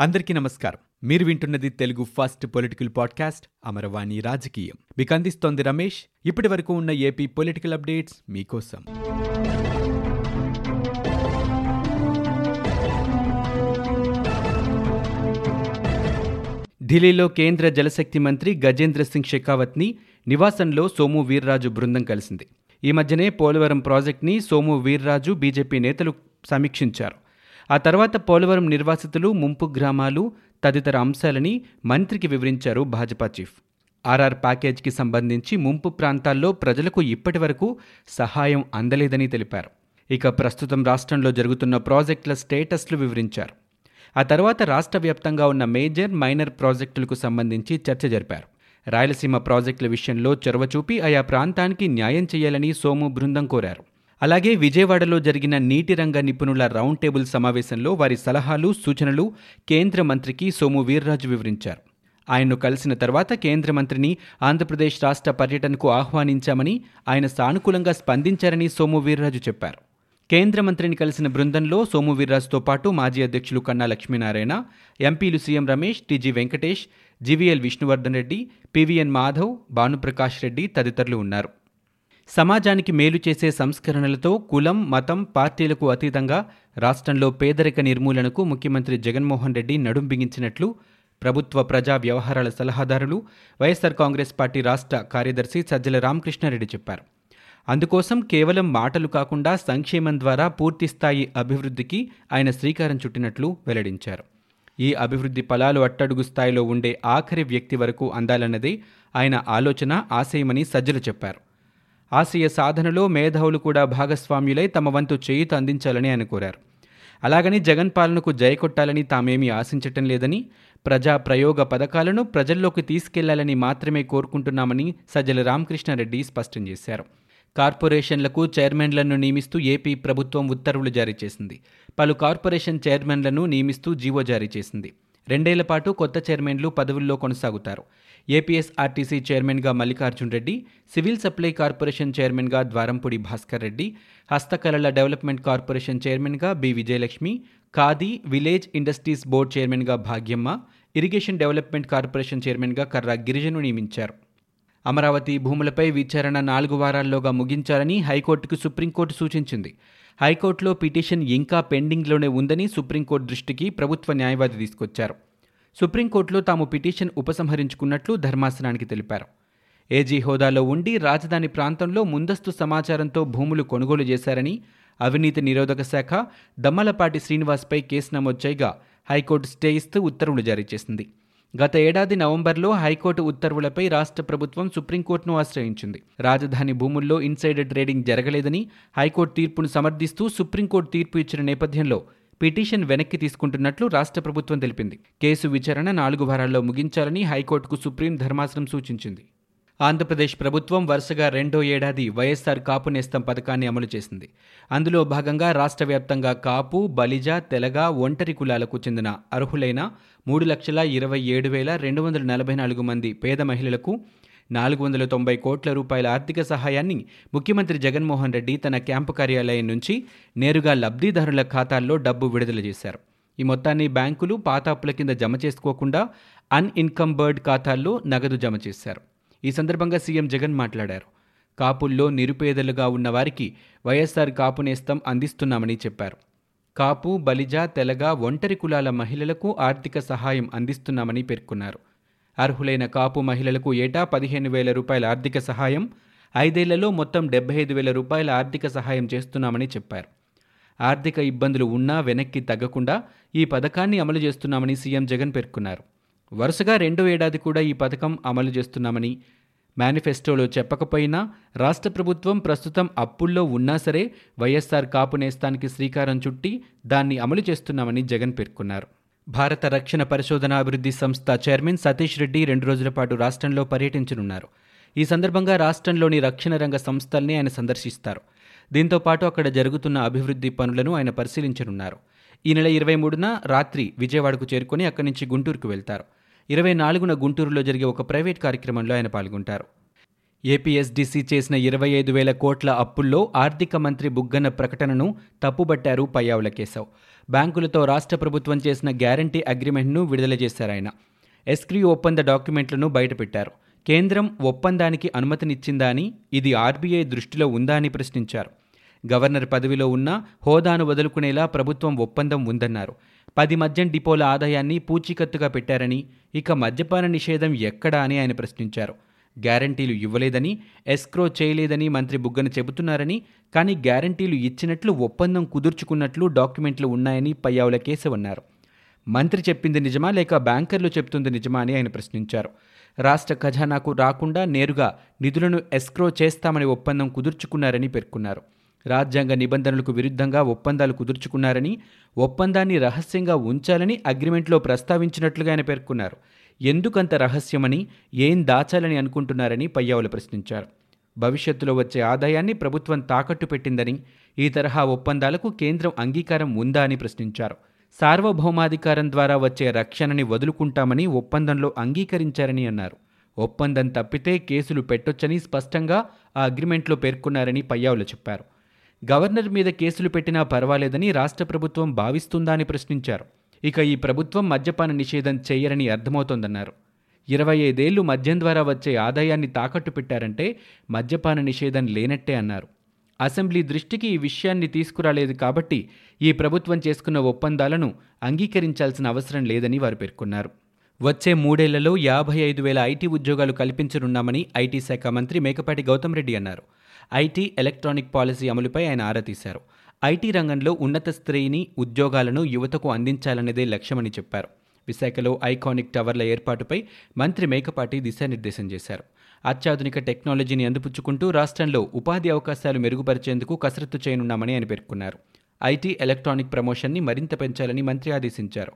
అందరికీ నమస్కారం. మీరు వింటున్నది Telugu first political podcast Amaravani రాజకీయం. మీకు అందిస్తోంది రమేష్. ఇప్పటి వరకు ఉన్న ఏపీ పొలిటికల్ అప్డేట్స్ మీకోసం. ఢిల్లీలో కేంద్ర జలశక్తి మంత్రి గజేంద్ర సింగ్ షెకావత్ని నివాసంలో సోము వీర్రాజు బృందం కలిసింది. ఈ మధ్యనే పోలవరం ప్రాజెక్ట్ని సోము వీర్రాజు బీజేపీ నేతలు సమీక్షించారు. ఆ తర్వాత పోలవరం నిర్వాసితులు ముంపు గ్రామాలు తదితర అంశాలని మంత్రికి వివరించారు భాజపా చీఫ్. ఆర్ఆర్ ప్యాకేజ్కి సంబంధించి ముంపు ప్రాంతాల్లో ప్రజలకు ఇప్పటివరకు సహాయం అందలేదని తెలిపారు. ఇక ప్రస్తుతం రాష్ట్రంలో జరుగుతున్న ప్రాజెక్టుల స్టేటస్లు వివరించారు. ఆ తర్వాత రాష్ట్ర వ్యాప్తంగా ఉన్న మేజర్ మైనర్ ప్రాజెక్టులకు సంబంధించి చర్చ జరిపారు. రాయలసీమ ప్రాజెక్టుల విషయంలో చొరవ చూపి ఆయా ప్రాంతానికి న్యాయం చేయాలని సోము బృందం కోరారు. అలాగే విజయవాడలో జరిగిన నీటి రంగ నిపుణుల రౌండ్ టేబుల్ సమావేశంలో వారి సలహాలు సూచనలు కేంద్ర మంత్రికి సోము వీర్రాజు వివరించారు. ఆయన్ను కలిసిన తర్వాత కేంద్ర మంత్రిని ఆంధ్రప్రదేశ్ రాష్ట్ర పర్యటనకు ఆహ్వానించామని ఆయన సానుకూలంగా స్పందించారని సోము వీర్రాజు చెప్పారు. కేంద్ర మంత్రిని కలిసిన బృందంలో సోము వీర్రాజుతో పాటు మాజీ అధ్యక్షులు కన్నా లక్ష్మీనారాయణ ఎంపీలు CM Ramesh TG Venkatesh GVL Vishnuvardhan Reddy PVN Madhav Bhanuprakash Reddy తదితరులు ఉన్నారు. సమాజానికి మేలు చేసే సంస్కరణలతో కులం మతం పార్టీలకు అతీతంగా రాష్ట్రంలో పేదరిక నిర్మూలనకు ముఖ్యమంత్రి జగన్మోహన్ రెడ్డి నడుం బిగించినట్లు ప్రభుత్వ ప్రజా వ్యవహారాల సలహాదారులు వైఎస్సార్ కాంగ్రెస్ పార్టీ రాష్ట్ర కార్యదర్శి సజ్జల రామకృష్ణారెడ్డి చెప్పారు. అందుకోసం కేవలం మాటలు కాకుండా సంక్షేమం ద్వారా పూర్తిస్థాయి అభివృద్ధికి ఆయన శ్రీకారం చుట్టినట్లు వెల్లడించారు. ఈ అభివృద్ధి ఫలాలు అట్టడుగు స్థాయిలో ఉండే ఆఖరి వ్యక్తి వరకు అందాలన్నదే ఆయన ఆలోచన ఆశయమని సజ్జలు చెప్పారు. ఆశయ సాధనలో మేధావులు కూడా భాగస్వామ్యులై తమ వంతు చేయుత అందించాలని ఆయన కోరారు. అలాగని జగన్ పాలనకు జయకొట్టాలని తామేమీ ఆశించటం లేదని ప్రజా ప్రయోగ పథకాలను ప్రజల్లోకి తీసుకెళ్ళాలని మాత్రమే కోరుకుంటున్నామని సజ్జల రామకృష్ణారెడ్డి స్పష్టం చేశారు. కార్పొరేషన్లకు చైర్మన్లను నియమిస్తూ ఏపీ ప్రభుత్వం ఉత్తర్వులు జారీ చేసింది. పలు కార్పొరేషన్ చైర్మన్లను నియమిస్తూ జీవో జారీ చేసింది. రెండేళ్ళ పాటు కొత్త చైర్మన్లు పదవుల్లో కొనసాగుతారు. ఏపీఎస్ఆర్టీసీ చైర్మన్గా Mallikarjun Reddy civil supply corporation చైర్మన్గా ద్వారంపూడి భాస్కర్ రెడ్డి హస్తకళల డెవలప్మెంట్ కార్పొరేషన్ చైర్మన్గా B Vijayalakshmi khadi village industries board చైర్మన్గా భాగ్యమ్మ ఇరిగేషన్ డెవలప్మెంట్ కార్పొరేషన్ చైర్మన్గా కర్రా గిరిజను నియమించారు. అమరావతి భూములపై విచారణ నాలుగు వారాల్లోగా ముగించాలని హైకోర్టుకు సుప్రీంకోర్టు సూచించింది. హైకోర్టులో పిటిషన్ ఇంకా పెండింగ్లోనే ఉందని సుప్రీంకోర్టు దృష్టికి ప్రభుత్వ న్యాయవాది తీసుకొచ్చారు. సుప్రీంకోర్టులో తాము పిటిషన్ ఉపసంహరించుకున్నట్లు ధర్మాసనానికి తెలిపారు. ఏజీ హోదాలో ఉండి రాజధాని ప్రాంతంలో ముందస్తు సమాచారంతో భూములు కొనుగోలు చేశారని అవినీతి నిరోధక శాఖ దమ్మలపాటి శ్రీనివాస్పై కేసు నమోదు చేయగా హైకోర్టు స్టే ఇస్తూ ఉత్తర్వులు జారీ చేసింది. గత ఏడాది నవంబర్లో హైకోర్టు ఉత్తర్వులపై రాష్ట్ర ప్రభుత్వం సుప్రీంకోర్టును ఆశ్రయించింది. రాజధాని భూముల్లో ఇన్సైడర్ ట్రేడింగ్ జరగలేదని హైకోర్టు తీర్పును సమర్థిస్తూ సుప్రీంకోర్టు తీర్పు ఇచ్చిన నేపథ్యంలో పిటిషన్ వెనక్కి తీసుకుంటున్నట్లు రాష్ట్ర ప్రభుత్వం తెలిపింది. కేసు విచారణ నాలుగు వారాల్లో ముగించాలని హైకోర్టుకు సుప్రీం ధర్మాసనం సూచించింది. ఆంధ్రప్రదేశ్ ప్రభుత్వం వరుసగా రెండో ఏడాది వైఎస్ఆర్ కాపు నేస్తం పథకాన్ని అమలు చేసింది. అందులో భాగంగా రాష్ట్ర వ్యాప్తంగా కాపు బలిజ తెలగ ఒంటరి కులాలకు చెందిన అర్హులైన మూడు లక్షల ఇరవై ఏడు వేల రెండు వందల నలభై నాలుగు మంది పేద మహిళలకు నాలుగు వందల తొంభై కోట్ల రూపాయల ఆర్థిక సహాయాన్ని ముఖ్యమంత్రి జగన్మోహన్ రెడ్డి తన క్యాంపు కార్యాలయం నుంచి నేరుగా లబ్ధిదారుల ఖాతాల్లో డబ్బు విడుదల చేశారు. ఈ మొత్తాన్ని బ్యాంకులు పాతాపుల కింద జమ చేసుకోకుండా అన్ఇన్కంబర్డ్ ఖాతాల్లో నగదు జమ చేశారు. ఈ సందర్భంగా సీఎం జగన్ మాట్లాడారు. కాపుల్లో నిరుపేదలుగా ఉన్న వారికి వైఎస్ఆర్ కాపు నేస్తం అందిస్తున్నామని చెప్పారు. కాపు బలిజ తెలగ ఒంటరి కులాల మహిళలకు ఆర్థిక సహాయం అందిస్తున్నామని పేర్కొన్నారు. అర్హులైన కాపు మహిళలకు ఏటా పదిహేను వేల రూపాయల ఆర్థిక సహాయం ఐదేళ్ళలో మొత్తం డెబ్బై ఐదు వేల రూపాయల ఆర్థిక సహాయం చేస్తున్నామని చెప్పారు. ఆర్థిక ఇబ్బందులు ఉన్నా వెనక్కి తగ్గకుండా ఈ పథకాన్ని అమలు చేస్తున్నామని సీఎం జగన్ పేర్కొన్నారు. వరుసగా రెండో ఏడాది కూడా ఈ పథకం అమలు చేస్తున్నామని మేనిఫెస్టోలో చెప్పకపోయినా రాష్ట్ర ప్రభుత్వం ప్రస్తుతం అప్పుల్లో ఉన్నా సరే వైఎస్ఆర్ కాపు నేస్తానికి శ్రీకారం చుట్టి దాన్ని అమలు చేస్తున్నామని జగన్ పేర్కొన్నారు. భారత రక్షణ పరిశోధన అభివృద్ధి సంస్థ చైర్మన్ సతీష్ రెడ్డి రెండు రోజుల పాటు రాష్ట్రంలో పర్యటించనున్నారు. ఈ సందర్భంగా రాష్ట్రంలోని రక్షణ రంగ సంస్థల్ని ఆయన సందర్శిస్తారు. దీంతో పాటు అక్కడ జరుగుతున్న అభివృద్ధి పనులను ఆయన పరిశీలించనున్నారు. ఈ నెల ఇరవై మూడున రాత్రి విజయవాడకు చేరుకుని అక్కడి నుంచి గుంటూరుకు వెళ్తారు. ఇరవై నాలుగున గుంటూరులో జరిగే ఒక ప్రైవేట్ కార్యక్రమంలో ఆయన పాల్గొంటారు. ఏపీఎస్డీసీ చేసిన ఇరవై ఐదు వేల కోట్ల అప్పుల్లో ఆర్థిక మంత్రి బుగ్గన్న ప్రకటనను తప్పుబట్టారు పయ్యావుల కేశవ్. బ్యాంకులతో రాష్ట్ర ప్రభుత్వం చేసిన గ్యారంటీ అగ్రిమెంట్ను విడుదల చేశారు ఆయన. ఎస్క్రీ ఒప్పంద డాక్యుమెంట్లను బయటపెట్టారు. కేంద్రం ఒప్పందానికి అనుమతినిచ్చిందా అని ఇది ఆర్బీఐ దృష్టిలో ఉందా అని ప్రశ్నించారు. గవర్నర్ పదవిలో ఉన్న హోదాను వదులుకునేలా ప్రభుత్వం ఒప్పందం ఉందన్నారు. పది మద్యం డిపోల ఆదాయాన్ని పూచీకత్తుగా పెట్టారని ఇక మద్యపాన నిషేధం ఎక్కడా అని ఆయన ప్రశ్నించారు. గ్యారంటీలు ఇవ్వలేదని ఎస్క్రో చేయలేదని మంత్రి బుగ్గన చెబుతున్నారని కానీ గ్యారంటీలు ఇచ్చినట్లు ఒప్పందం కుదుర్చుకున్నట్లు డాక్యుమెంట్లు ఉన్నాయని పయ్యావుల కేశవన్నారు మంత్రి చెప్పింది నిజమా లేక బ్యాంకర్లు చెప్తుంది నిజమా అని ఆయన ప్రశ్నించారు. రాష్ట్ర ఖజానాకు రాకుండా నేరుగా నిధులను ఎస్క్రో చేస్తామని ఒప్పందం కుదుర్చుకున్నారని పేర్కొన్నారు. రాజ్యాంగ నిబంధనలకు విరుద్ధంగా ఒప్పందాలు కుదుర్చుకున్నారని ఒప్పందాన్ని రహస్యంగా ఉంచాలని అగ్రిమెంట్లో ప్రస్తావించినట్లుగా ఆయన పేర్కొన్నారు. ఎందుకంత రహస్యమని ఏం దాచాలని అనుకుంటున్నారని పయ్యావులు ప్రశ్నించారు. భవిష్యత్తులో వచ్చే ఆదాయాన్ని ప్రభుత్వం తాకట్టు పెట్టిందని ఈ తరహా ఒప్పందాలకు కేంద్రం అంగీకారం ఉందా అని ప్రశ్నించారు. సార్వభౌమాధికారం ద్వారా వచ్చే రక్షణని వదులుకుంటామని ఒప్పందంలో అంగీకరించారని అన్నారు. ఒప్పందం తప్పితే కేసులు పెట్టొచ్చని స్పష్టంగా ఆ అగ్రిమెంట్లో పేర్కొన్నారని పయ్యావులు చెప్పారు. గవర్నర్ మీద కేసులు పెట్టినా పర్వాలేదని రాష్ట్ర ప్రభుత్వం భావిస్తుందా అని ప్రశ్నించారు. ఇక ఈ ప్రభుత్వం మద్యపాన నిషేధం చేయరని అర్థమవుతోందన్నారు. ఇరవై ఐదేళ్ళు మద్యం ద్వారా వచ్చే ఆదాయాన్ని తాకట్టు పెట్టారంటే మద్యపాన నిషేధం లేనట్టే అన్నారు. అసెంబ్లీ దృష్టికి ఈ విషయాన్ని తీసుకురాలేదు కాబట్టి ఈ ప్రభుత్వం చేసుకున్న ఒప్పందాలను అంగీకరించాల్సిన అవసరం లేదని వారు పేర్కొన్నారు. వచ్చే మూడేళ్ళలో యాభై ఐదు వేల ఐటీ ఉద్యోగాలు కల్పించనున్నామని ఐటీ శాఖ మంత్రి మేకపాటి గౌతమ్ రెడ్డి అన్నారు. ఐటీ ఎలక్ట్రానిక్ పాలసీ అమలుపై ఆయన ఆరా తీశారు. ఐటీ రంగంలో ఉన్నత శ్రేణి ఉద్యోగాలను యువతకు అందించాలనేదే లక్ష్యమని చెప్పారు. విశాఖలో ఐకానిక్ టవర్ల ఏర్పాటుపై మంత్రి మేకపాటి దిశానిర్దేశం చేశారు. అత్యాధునిక టెక్నాలజీని అందిపుచ్చుకుంటూ రాష్ట్రంలో ఉపాధి అవకాశాలు మెరుగుపరిచేందుకు కసరత్తు చేయనున్నామని ఆయన పేర్కొన్నారు. ఐటీ ఎలక్ట్రానిక్ ప్రమోషన్ని మరింత పెంచాలని మంత్రి ఆదేశించారు.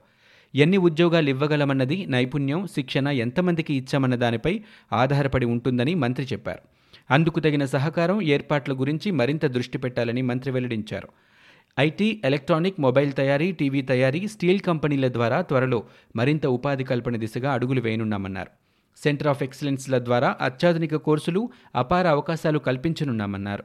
ఎన్ని ఉద్యోగాలు ఇవ్వగలమన్నది నైపుణ్యం శిక్షణ ఎంతమందికి ఇచ్చామన్న దానిపై ఆధారపడి ఉంటుందని మంత్రి చెప్పారు. అందుకు తగిన సహకారం ఏర్పాట్ల గురించి మరింత దృష్టి పెట్టాలని మంత్రి వెల్లడించారు. ఐటీ ఎలక్ట్రానిక్ మొబైల్ తయారీ టీవీ తయారీ స్టీల్ కంపెనీల ద్వారా త్వరలో మరింత ఉపాధి కల్పన దిశగా అడుగులు వేయనున్నామన్నారు. సెంటర్ ఆఫ్ ఎక్సలెన్స్ల ద్వారా అత్యాధునిక కోర్సులు అపార అవకాశాలు కల్పించనున్నామన్నారు.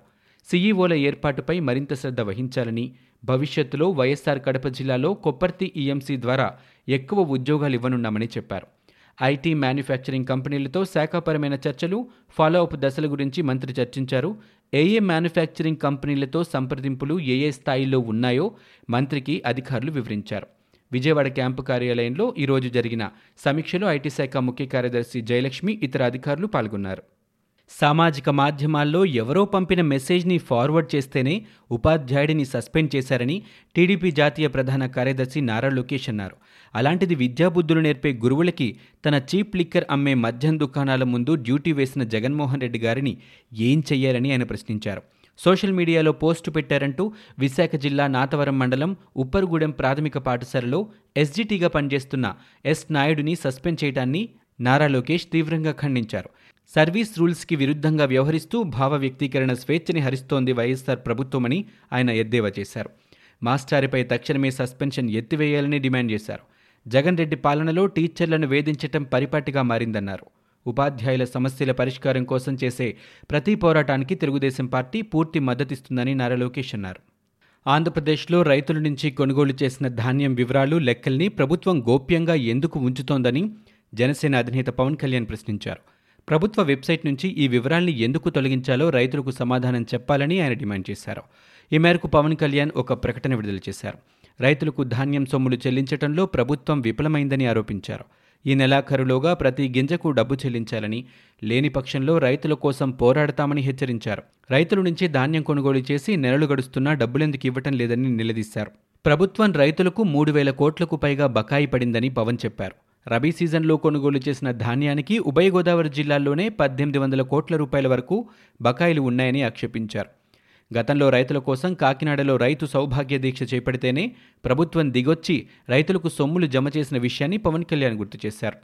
సీఈఓల ఏర్పాటుపై మరింత శ్రద్ధ వహించాలని భవిష్యత్తులో వైఎస్ఆర్ కడప జిల్లాలో కొప్పర్తి ఈఎంసీ ద్వారా ఎక్కువ ఉద్యోగాలు ఇవ్వనున్నామని చెప్పారు. ఐటీ మ్యానుఫ్యాక్చరింగ్ కంపెనీలతో శాఖాపరమైన చర్చలు ఫాలోఅప్ దశల గురించి మంత్రి చర్చించారు. ఏఏ మ్యానుఫ్యాక్చరింగ్ కంపెనీలతో సంప్రదింపులు ఏ ఏ స్థాయిలో ఉన్నాయో మంత్రికి అధికారులు వివరించారు. విజయవాడ క్యాంపు కార్యాలయంలో ఈరోజు జరిగిన సమీక్షలో ఐటీ శాఖ ముఖ్య కార్యదర్శి జయలక్ష్మి ఇతర అధికారులు పాల్గొన్నారు. సామాజిక మాధ్యమాల్లో ఎవరో పంపిన మెసేజ్ని ఫార్వర్డ్ చేస్తేనే ఉపాధ్యాయుడిని సస్పెండ్ చేశారని టీడీపీ జాతీయ ప్రధాన కార్యదర్శి నారా లోకేష్ అన్నారు. అలాంటిది విద్యాబుద్ధులు నేర్పే గురువులకి తన చీప్ లిక్కర్ అమ్మే మద్యం దుకాణాల ముందు డ్యూటీ వేసిన జగన్మోహన్ రెడ్డి గారిని ఏం చెయ్యారని ఆయన ప్రశ్నించారు. సోషల్ మీడియాలో పోస్టు పెట్టారంటూ విశాఖ జిల్లా నాతవరం మండలం ఉప్పరుగూడెం ప్రాథమిక పాఠశాలలో ఎస్జిటిగా పనిచేస్తున్న ఎస్ నాయుడిని సస్పెండ్ చేయడాన్ని నారా లోకేష్ తీవ్రంగా ఖండించారు. సర్వీస్ రూల్స్కి విరుద్ధంగా వ్యవహరిస్తూ భావ వ్యక్తీకరణ స్వేచ్ఛని హరిస్తోంది వైఎస్ఆర్ ప్రభుత్వమని ఆయన ఎద్దేవా చేశారు. మాస్టారిపై తక్షణమే సస్పెన్షన్ ఎత్తివేయాలని డిమాండ్ చేశారు. జగన్ రెడ్డి పాలనలో టీచర్లను వేధించటం పరిపాటిగా మారిందన్నారు. ఉపాధ్యాయుల సమస్యల పరిష్కారం కోసం చేసే ప్రతి పోరాటానికి తెలుగుదేశం పార్టీ పూర్తి మద్దతిస్తుందని నారా లోకేష్ అన్నారు. ఆంధ్రప్రదేశ్లో రైతుల నుంచి కొనుగోలు చేసిన ధాన్యం వివరాలు లెక్కల్ని ప్రభుత్వం గోప్యంగా ఎందుకు ఉంచుతోందని జనసేన అధినేత పవన్ కళ్యాణ్ ప్రశ్నించారు. ప్రభుత్వ వెబ్సైట్ నుంచి ఈ వివరాల్ని ఎందుకు తొలగించాలో రైతులకు సమాధానం చెప్పాలని ఆయన డిమాండ్ చేశారు. ఈ మేరకు పవన్ కళ్యాణ్ ఒక ప్రకటన విడుదల చేశారు. రైతులకు ధాన్యం సొమ్ములు చెల్లించడంలో ప్రభుత్వం విఫలమైందని ఆరోపించారు. ఈ నెలాఖరులోగా ప్రతి గింజకు డబ్బు చెల్లించాలని లేని పక్షంలో రైతుల కోసం పోరాడతామని హెచ్చరించారు. రైతుల నుంచి ధాన్యం కొనుగోలు చేసి నెలలు గడుస్తున్నా డబ్బులెందుకు ఇవ్వటం లేదని నిలదీశారు. ప్రభుత్వం రైతులకు మూడు వేల కోట్లకు పైగా బకాయి పడిందని పవన్ చెప్పారు. రబీ సీజన్లో కొనుగోలు చేసిన ధాన్యానికి ఉభయ గోదావరి జిల్లాల్లోనే పద్దెనిమిది వందల కోట్ల రూపాయల వరకు బకాయిలు ఉన్నాయని ఆక్షేపించారు. గతంలో రైతుల కోసం కాకినాడలో రైతు సౌభాగ్య దీక్ష చేపడితేనే ప్రభుత్వం దిగొచ్చి రైతులకు సొమ్ములు జమ చేసిన విషయాన్ని పవన్ కళ్యాణ్ గుర్తు చేశారు.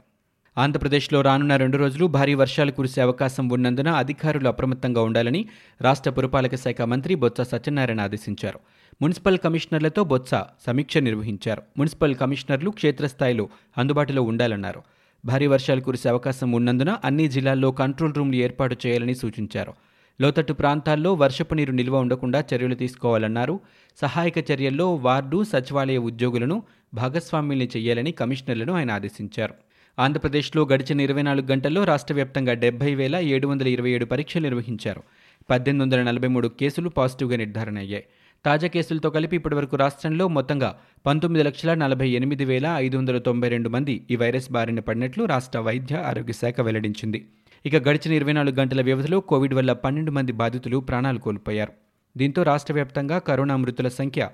ఆంధ్రప్రదేశ్లో రానున్న రెండు రోజులు భారీ వర్షాలు కురిసే అవకాశం ఉన్నందున అధికారులు అప్రమత్తంగా ఉండాలని రాష్ట్ర పురపాలక శాఖ మంత్రి బొత్స సత్యనారాయణ ఆదేశించారు. మున్సిపల్ కమిషనర్లతో బొత్స సమీక్ష నిర్వహించారు. మున్సిపల్ కమిషనర్లు క్షేత్రస్థాయిలో అందుబాటులో ఉండాలన్నారు. భారీ వర్షాలు కురిసే అవకాశం ఉన్నందున అన్ని జిల్లాల్లో కంట్రోల్ రూమ్లు ఏర్పాటు చేయాలని సూచించారు. లోతట్టు ప్రాంతాల్లో వర్షపు నీరు నిల్వ ఉండకుండా చర్యలు తీసుకోవాలన్నారు. సహాయక చర్యల్లో వార్డు సచివాలయ ఉద్యోగులను భాగస్వామ్యుల్ని చేయాలని కమిషనర్లను ఆయన ఆదేశించారు. ఆంధ్రప్రదేశ్లో గడిచిన ఇరవై నాలుగు గంటల్లో రాష్ట్ర వ్యాప్తంగా డెబ్బై వేల ఏడు వందల ఇరవై ఏడు పరీక్షలు నిర్వహించారు. పద్దెనిమిది వందల నలభై మూడు కేసులు పాజిటివ్గా నిర్ధారణ అయ్యాయి తాజా కేసులతో కలిపి ఇప్పటివరకు రాష్ట్రంలో మొత్తంగా పంతొమ్మిది లక్షల నలభై ఎనిమిది వేల ఐదు వందల తొంభై రెండు మంది ఈ వైరస్ బారిన పడినట్లు రాష్ట్ర వైద్య ఆరోగ్య శాఖ వెల్లడించింది. ఇక గడిచిన ఇరవై నాలుగు గంటల వ్యవధిలో కోవిడ్ వల్ల పన్నెండు మంది బాధితులు ప్రాణాలు కోల్పోయారు. దీంతో రాష్ట్ర వ్యాప్తంగా కరోనా మృతుల సంఖ్య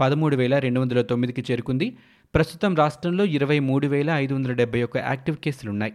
పదమూడు వేల రెండు వందల తొమ్మిదికి చేరుకుంది. ప్రస్తుతం రాష్ట్రంలో ఇరవై మూడు వేల ఐదు వందల డెబ్బై ఒక్క యాక్టివ్ కేసులున్నాయి.